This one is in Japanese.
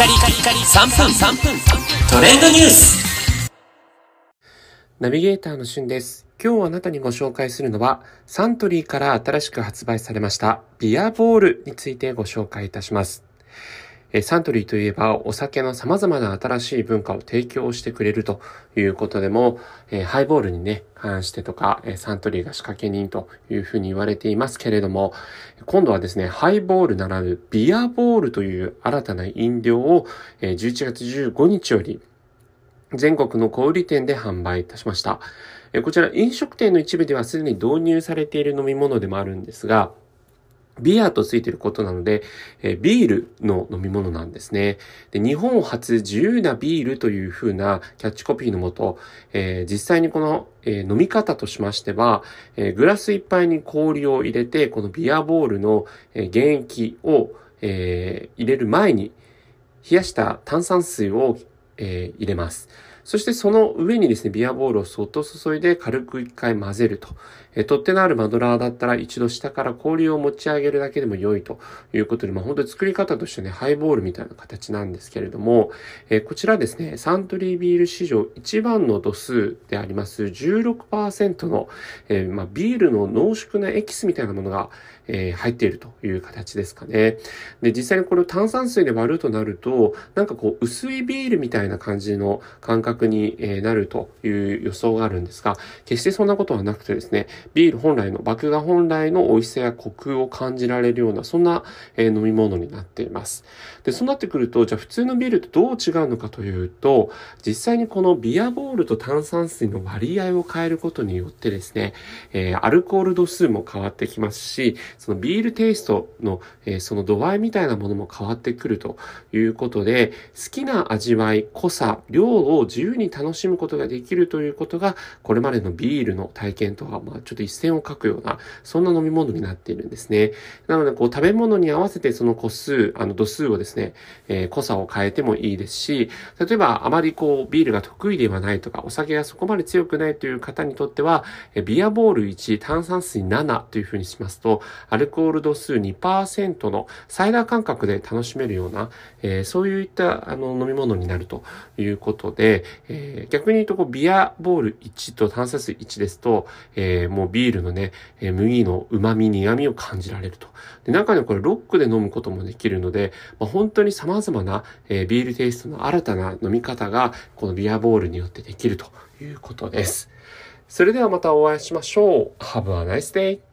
カリカリカリ3分3分トレンドニュースナビゲーターのしゅんです。今日あなたにご紹介するのは、サントリーから新しく発売されましたビアボールについてご紹介いたします。サントリーといえばお酒の様々な新しい文化を提供してくれるということでも、ハイボールにね、関してとか、サントリーが仕掛け人というふうに言われていますけれども、今度はですね、ハイボールならぬビアボールという新たな飲料を11月15日より全国の小売店で販売いたしました。こちら飲食店の一部ではすでに導入されている飲み物でもあるんですが、ビアとついていることなので、えビールの飲み物なんですね。で日本初自由なビールという風なキャッチコピーのもと、えー、実際にこの、えー、飲み方としましては、えー、グラスいっぱいに氷を入れて、このビアボールの、え原液を、え入れる前に、冷やした炭酸水を、え入れます。そしてその上にですね、ビアボールをそっと注いで軽く一回混ぜると。え取っ手のあるマドラーだったら一度下から氷を持ち上げるだけでも良いということで、まあ本当に作り方としてね、ハイボールみたいな形なんですけれども、えこちらですね、サントリービール史上一番の度数であります16%の、え、まあ、ビールの濃縮なエキスみたいなものが、え、入っているという形ですかね。で、実際にこれを炭酸水で割るとなると、なんかこう薄いビールみたいな感じの感覚になるという予想があるんですが、決してそんなことはなくてですね、ビール本来の、麦芽本来の美味しさやコクを感じられるような、そんな、え飲み物になっています。で、そうなってくると、じゃあ普通のビールとどう違うのかというと、実際にこのビアボールと炭酸水の割合を変えることによってですね、え、アルコール度数も変わってきますし、そのビールテイストの、え、その度合いみたいなものも変わってくるということで、好きな味わい、濃さ、量を自由に楽しむことができるということが、これまでのビールの体験とは、まあちょっと一線を画くような、そんな飲み物になっているんですね。なので、こう、食べ物に合わせてその個数、あの、度数をですね、えー、濃さを変えてもいいですし、例えば、あまりこう、ビールが得意ではないとか、お酒がそこまで強くないという方にとっては、えビアボール1、炭酸水7というふうにしますと、アルコール度数2%のサイダー感覚で楽しめるような、えー、そういったあの飲み物になるということで、えー、逆に言うとこうビアボール1と炭酸水1ですと、えー、もうもビールのね、え麦の旨味、苦味を感じられると。で、中にはこれロックで飲むこともできるので、まあ、本当に様々な、えビールテイストの新たな飲み方が、このビアボールによってできるということです。それではまたお会いしましょう。Have a nice day!